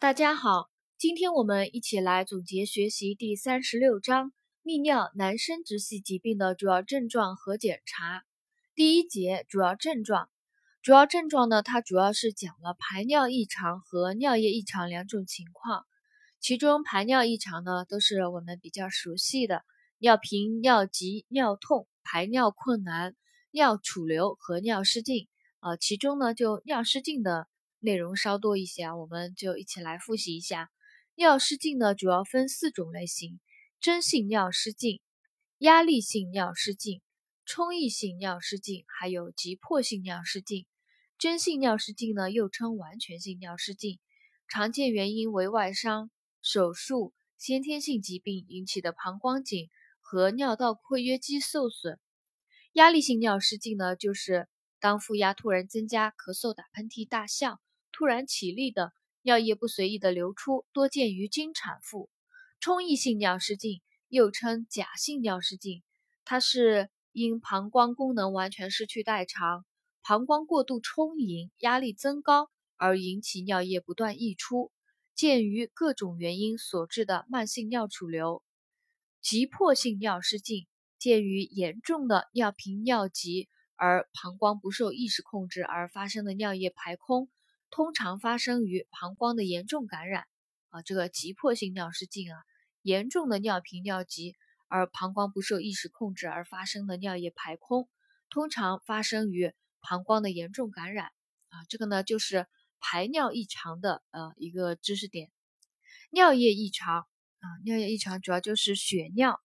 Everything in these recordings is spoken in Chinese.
大家好，今天我们一起来总结学习第三十六章泌尿男生殖系疾病的主要症状和检查。第一节主要症状，主要症状呢，它主要是讲了排尿异常和尿液异常两种情况。其中排尿异常呢，都是我们比较熟悉的尿频、尿急、尿痛、排尿困难、尿储留和尿失禁。呃，其中呢，就尿失禁的。内容稍多一些啊，我们就一起来复习一下。尿失禁呢，主要分四种类型：真性尿失禁、压力性尿失禁、充溢性尿失禁，还有急迫性尿失禁。真性尿失禁呢，又称完全性尿失禁，常见原因为外伤、手术、先天性疾病引起的膀胱颈和尿道括约肌受损。压力性尿失禁呢，就是当负压突然增加，咳嗽、打喷嚏、大笑。突然起立的尿液不随意的流出，多见于经产妇。充溢性尿失禁又称假性尿失禁，它是因膀胱功能完全失去代偿，膀胱过度充盈，压力增高而引起尿液不断溢出，见于各种原因所致的慢性尿储留。急迫性尿失禁见于严重的尿频尿急而膀胱不受意识控制而发生的尿液排空。通常发生于膀胱的严重感染啊，这个急迫性尿失禁啊，严重的尿频尿急而膀胱不受意识控制而发生的尿液排空，通常发生于膀胱的严重感染啊，这个呢就是排尿异常的呃一个知识点。尿液异常啊，尿液异常主要就是血尿、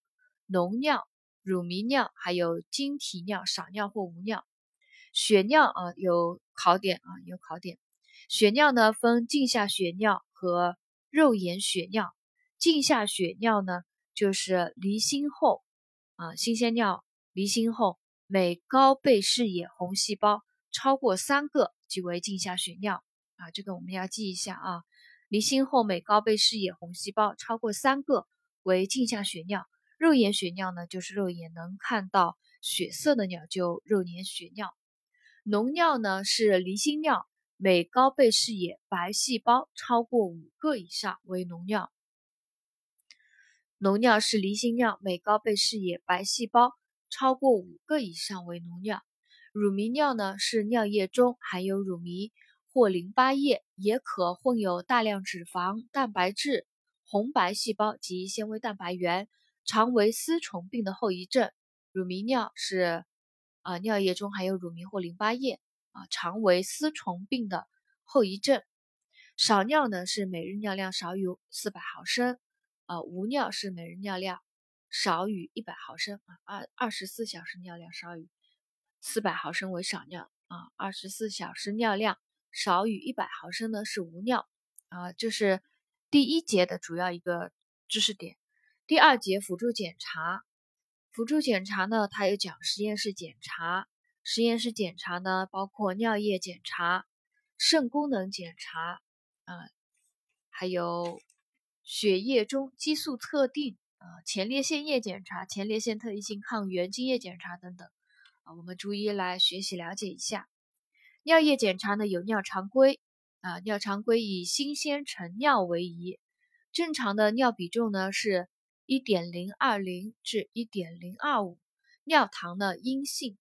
脓尿、乳糜尿，还有晶体尿、少尿或无尿。血尿啊有考点啊有考点。血尿呢分镜下血尿和肉眼血尿。镜下血尿呢就是离心后啊，新鲜尿离心后，每高倍视野红细胞超过三个即为镜下血尿啊，这个我们要记一下啊。离心后每高倍视野红细胞超过三个为镜下血尿。肉眼血尿呢就是肉眼能看到血色的尿就肉眼血尿。脓尿呢是离心尿。每高倍视野白细胞超过五个以上为脓尿。脓尿是离心尿，每高倍视野白细胞超过五个以上为脓尿。乳糜尿呢是尿液中含有乳糜或淋巴液，也可混有大量脂肪、蛋白质、红白细胞及纤维蛋白原，常为丝虫病的后遗症。乳糜尿是啊尿液中含有乳糜或淋巴液。啊，常为丝虫病的后遗症。少尿呢是每日尿量少于四百毫升，啊，无尿是每日尿量少于一百毫升啊，二二十四小时尿量少于四百毫升为少尿啊，二十四小时尿量少于一百毫升呢是无尿啊，这是第一节的主要一个知识点。第二节辅助检查，辅助检查呢，它有讲实验室检查。实验室检查呢，包括尿液检查、肾功能检查，啊，还有血液中激素测定，啊，前列腺液检查、前列腺特异性抗原精液检查等等，啊，我们逐一来学习了解一下。尿液检查呢，有尿常规，啊，尿常规以新鲜成尿为宜，正常的尿比重呢是1.020至1.025，尿糖呢阴性。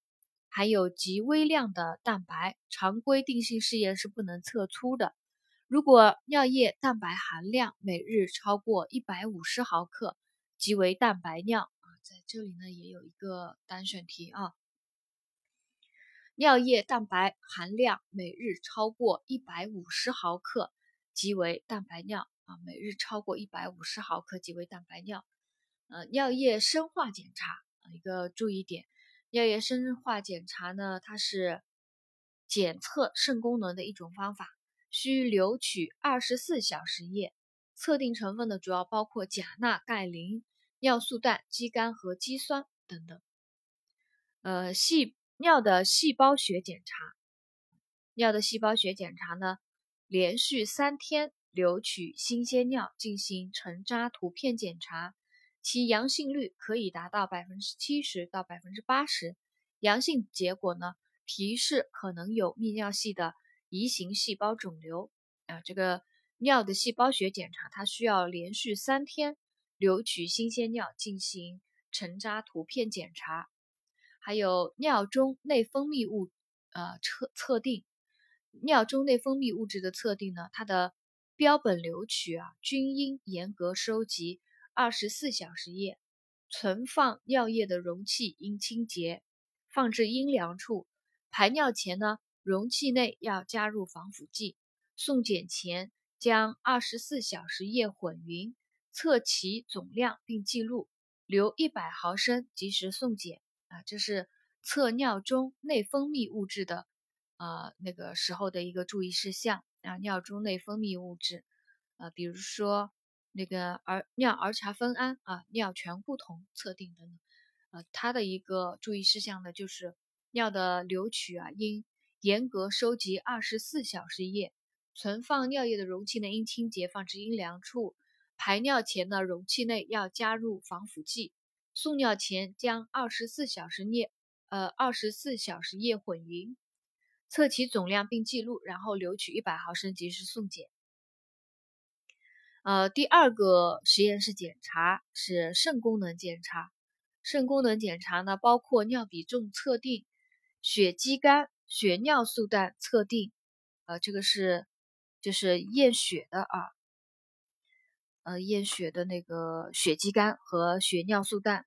含有极微量的蛋白，常规定性试验是不能测出的。如果尿液蛋白含量每日超过一百五十毫克，即为蛋白尿啊。在这里呢，也有一个单选题啊。尿液蛋白含量每日超过一百五十毫克，即为蛋白尿啊。每日超过一百五十毫克即为蛋白尿。呃，尿液生化检查啊，一个注意点。尿液生化检查呢，它是检测肾功能的一种方法，需留取二十四小时液，测定成分呢主要包括钾、钠、钙、磷、尿素氮、肌酐和肌酸等等。呃，细尿的细胞学检查，尿的细胞学检查呢，连续三天留取新鲜尿进行沉渣图片检查。其阳性率可以达到百分之七十到百分之八十，阳性结果呢提示可能有泌尿系的移行细胞肿瘤啊。这个尿的细胞学检查，它需要连续三天留取新鲜尿进行沉渣图片检查。还有尿中内分泌物呃测测定，尿中内分泌物质的测定呢，它的标本留取啊均应严格收集，二十四小时液，存放尿液的容器应清洁，放置阴凉处。排尿前呢，容器内要加入防腐剂。送检前将二十四小时液混匀，测其总量并记录，留一百毫升及时送检。啊，这是测尿中内分泌物质的，呃，那个时候的一个注意事项啊。尿中内分泌物质，呃，比如说那个儿尿儿茶酚胺啊，尿醛固酮测定等等，呃，它的一个注意事项呢，就是尿的留取啊，应严格收集二十四小时液，存放尿液的容器呢应清洁，放置阴凉处。排尿前呢，容器内要加入防腐剂。送尿前将二十四小时液，呃，二十四小时液混匀，测其总量并记录，然后留取一百毫升及时送检。呃，第二个实验室检查是肾功能检查。肾功能检查呢，包括尿比重测定、血肌酐、血尿素氮测定，呃，这个是就是验血的啊。呃，验血的那个血肌酐和血尿素氮，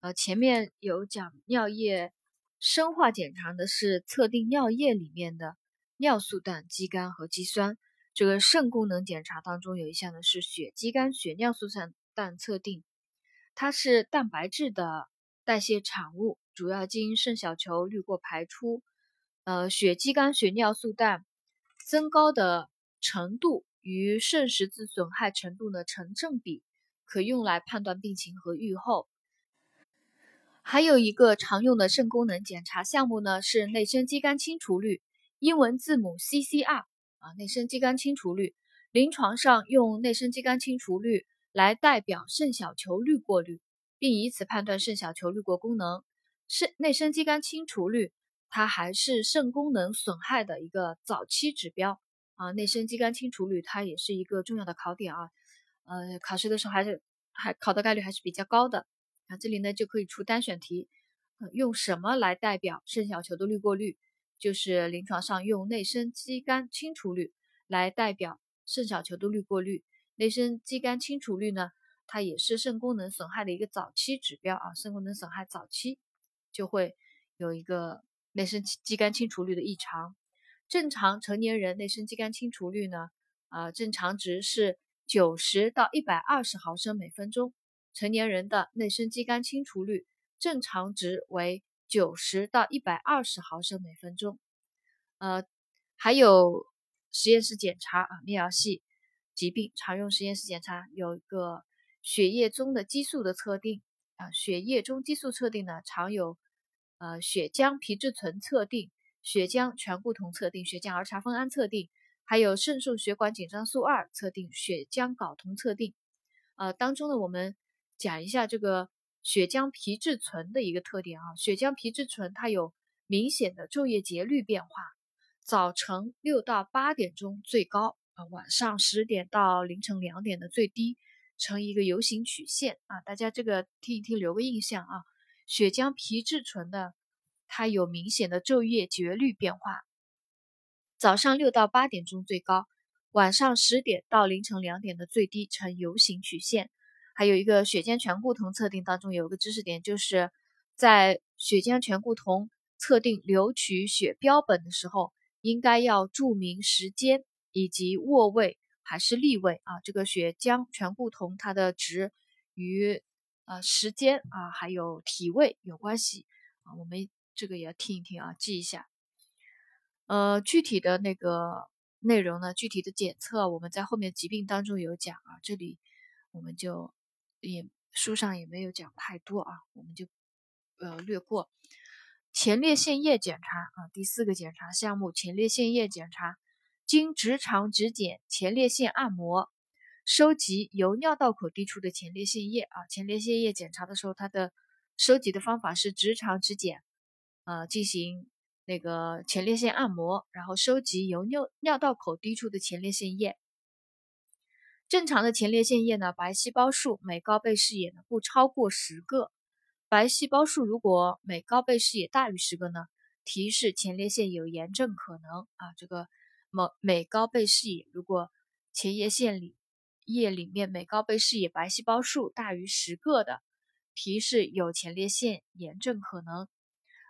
呃，前面有讲尿液生化检查的是测定尿液里面的尿素氮、肌酐和肌酸。这个肾功能检查当中有一项呢是血肌酐、血尿素氮测定，它是蛋白质的代谢产物，主要经肾小球滤过排出。呃，血肌酐、血尿素氮增高的程度。与肾实质损害程度呢成正比，可用来判断病情和预后。还有一个常用的肾功能检查项目呢是内生肌酐清除率，英文字母 CCR 内生肌酐清除率。临床上用内生肌酐清除率来代表肾小球滤过率，并以此判断肾小球滤过功能。肾内生肌酐清除率，它还是肾功能损害的一个早期指标。啊，内生肌酐清除率它也是一个重要的考点啊，呃，考试的时候还是还考的概率还是比较高的啊。这里呢就可以出单选题，用什么来代表肾小球的滤过率？就是临床上用内生肌酐清除率来代表肾小球的滤过率。内生肌酐清除率呢，它也是肾功能损害的一个早期指标啊，肾功能损害早期就会有一个内生肌酐清除率的异常。正常成年人内生肌酐清除率呢，啊，正常值是九十到一百二十毫升每分钟。成年人的内生肌酐清除率正常值为九十到一百二十毫升每分钟。呃，还有实验室检查啊，泌尿系疾病常用实验室检查有一个血液中的激素的测定啊，血液中激素测定呢，常有呃血浆皮质醇测定。血浆醛固酮测定、血浆儿茶酚胺测定，还有肾素血管紧张素二测定、血浆睾酮测定。呃，当中呢，我们讲一下这个血浆皮质醇的一个特点啊。血浆皮质醇它有明显的昼夜节律变化，早晨六到八点钟最高啊，晚上十点到凌晨两点的最低，呈一个 U 型曲线啊。大家这个听一听，留个印象啊。血浆皮质醇的。它有明显的昼夜节律变化，早上六到八点钟最高，晚上十点到凌晨两点的最低呈 U 型曲线。还有一个血浆醛固酮测定当中有一个知识点，就是在血浆醛固酮测定留取血标本的时候，应该要注明时间以及卧位还是立位啊。这个血浆醛固酮它的值与呃时间啊还有体位有关系啊，我们。这个也要听一听啊，记一下。呃，具体的那个内容呢，具体的检测我们在后面疾病当中有讲啊，这里我们就也书上也没有讲太多啊，我们就呃略过。前列腺液检查啊，第四个检查项目，前列腺液检查，经直肠指检、前列腺按摩，收集由尿道口滴出的前列腺液啊。前列腺液检查的时候，它的收集的方法是直肠指检。呃，进行那个前列腺按摩，然后收集由尿尿道口滴出的前列腺液。正常的前列腺液呢，白细胞数每高倍视野呢不超过十个。白细胞数如果每高倍视野大于十个呢，提示前列腺有炎症可能啊。这个每每高倍视野如果前列腺里液里面每高倍视野白细胞数大于十个的。提示有前列腺炎症可能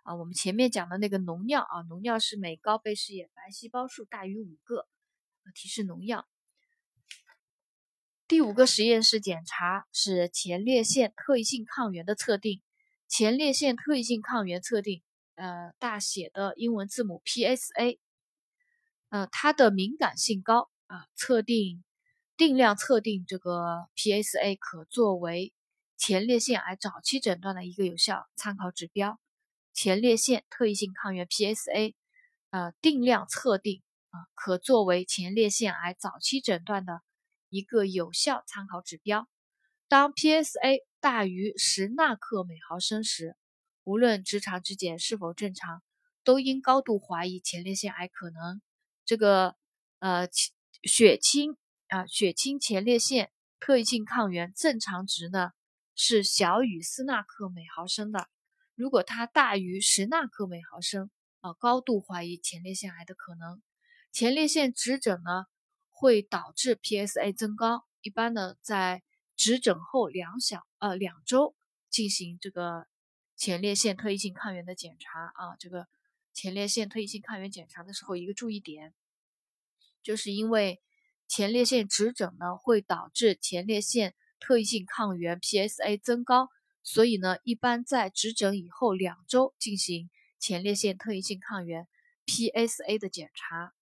啊，我们前面讲的那个脓尿啊，脓尿是每高倍视野白细胞数大于五个，提示脓尿。第五个实验室检查是前列腺特异性抗原的测定，前列腺特异性抗原测定，呃，大写的英文字母 PSA，呃，它的敏感性高啊，测定定量测定这个 PSA 可作为。前列腺癌早期诊断的一个有效参考指标，前列腺特异性抗原 PSA，呃，定量测定啊，可作为前列腺癌早期诊断的一个有效参考指标。当 PSA 大于十纳克每毫升时，无论直肠指检是否正常，都应高度怀疑前列腺癌可能。这个呃血清啊，血清前列腺特异性抗原正常值呢？是小于四纳克每毫升的，如果它大于十纳克每毫升，啊，高度怀疑前列腺癌的可能。前列腺指诊呢，会导致 PSA 增高，一般呢在指诊后两小呃两周进行这个前列腺特异性抗原的检查啊。这个前列腺特异性抗原检查的时候，一个注意点，就是因为前列腺指诊呢，会导致前列腺。特异性抗原 PSA 增高，所以呢，一般在指诊以后两周进行前列腺特异性抗原 PSA 的检查。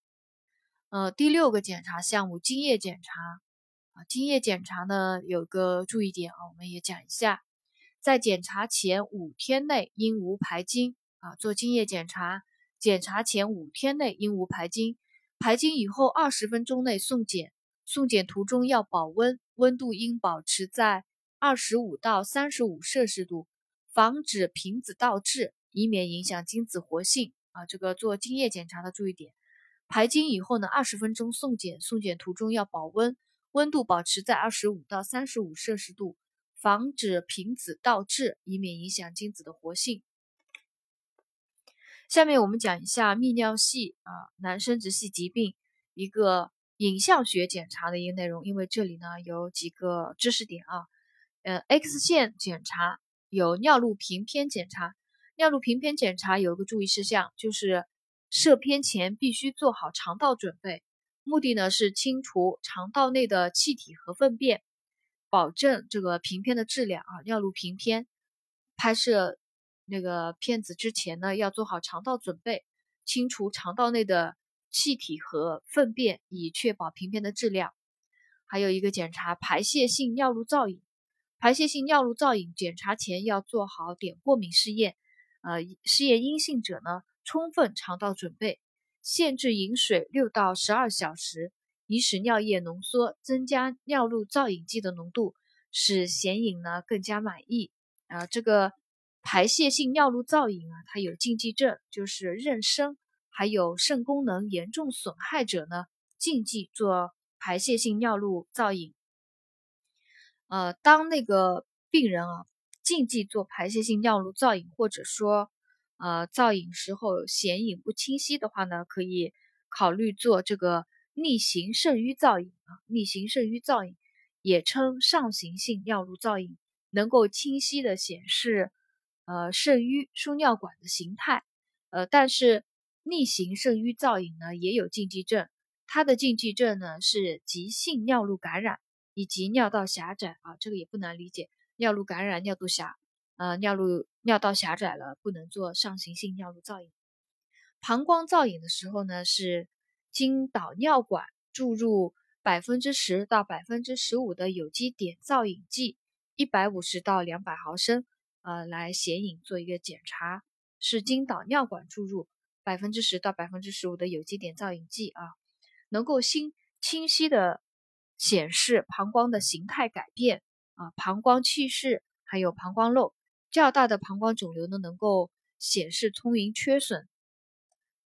呃，第六个检查项目精液检查啊，精液检查呢有个注意点啊，我们也讲一下，在检查前五天内应无排精啊，做精液检查，检查前五天内应无排精，排精以后二十分钟内送检。送检途中要保温，温度应保持在二十五到三十五摄氏度，防止瓶子倒置，以免影响精子活性。啊，这个做精液检查的注意点。排精以后呢，二十分钟送检，送检途中要保温，温度保持在二十五到三十五摄氏度，防止瓶子倒置，以免影响精子的活性。下面我们讲一下泌尿系啊，男生殖系疾病一个。影像学检查的一个内容，因为这里呢有几个知识点啊，呃，X 线检查有尿路平片检查，尿路平片检查有一个注意事项，就是射片前必须做好肠道准备，目的呢是清除肠道内的气体和粪便，保证这个平片的质量啊。尿路平片拍摄那个片子之前呢，要做好肠道准备，清除肠道内的。气体和粪便，以确保平片的质量。还有一个检查排泄性尿路造影，排泄性尿路造影检查前要做好碘过敏试验。呃，试验阴性者呢，充分肠道准备，限制饮水六到十二小时，以使尿液浓缩，增加尿路造影剂的浓度，使显影呢更加满意。啊，这个排泄性尿路造影啊，它有禁忌症，就是妊娠。还有肾功能严重损害者呢，禁忌做排泄性尿路造影。呃，当那个病人啊禁忌做排泄性尿路造影，或者说呃造影时候显影不清晰的话呢，可以考虑做这个逆行肾盂造影啊。逆行肾盂造影也称上行性尿路造影，能够清晰的显示呃肾盂输尿管的形态。呃，但是。逆行肾盂造影呢也有禁忌症，它的禁忌症呢是急性尿路感染以及尿道狭窄啊，这个也不难理解，尿路感染、尿道狭，呃，尿路尿道狭窄了，不能做上行性尿路造影。膀胱造影的时候呢，是经导尿管注入百分之十到百分之十五的有机碘造影剂，一百五十到两百毫升，呃，来显影做一个检查，是经导尿管注入。百分之十到百分之十五的有机碘造影剂啊，能够清清晰的显示膀胱的形态改变啊，膀胱气室还有膀胱漏，较大的膀胱肿瘤呢能够显示充盈缺损，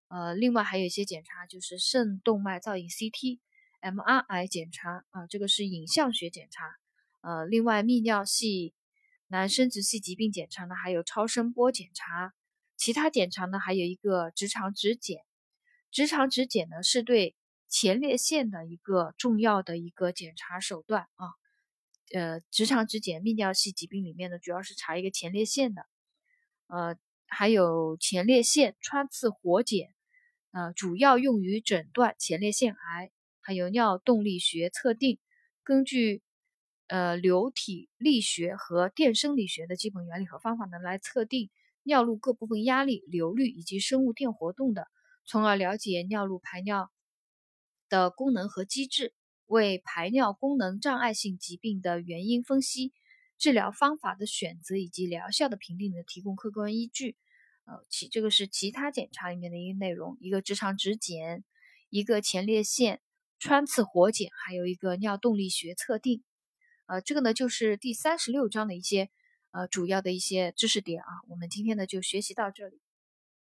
呃，另外还有一些检查就是肾动脉造影 CT、MRI 检查啊，这个是影像学检查。呃，另外泌尿系男生殖系疾病检查呢，还有超声波检查。其他检查呢，还有一个直肠指检。直肠指检呢，是对前列腺的一个重要的一个检查手段啊。呃，直肠指检泌尿系疾病里面呢，主要是查一个前列腺的。呃，还有前列腺穿刺活检，呃，主要用于诊断前列腺癌。还有尿动力学测定，根据呃流体力学和电生理学的基本原理和方法呢，来测定尿路各部分压力、流率以及生物电活动的。从而了解尿路排尿的功能和机制，为排尿功能障碍性疾病的原因分析、治疗方法的选择以及疗效的评定呢提供客观依据。呃，其这个是其他检查里面的一个内容，一个直肠指检，一个前列腺穿刺活检，还有一个尿动力学测定。呃，这个呢就是第三十六章的一些呃主要的一些知识点啊。我们今天呢就学习到这里。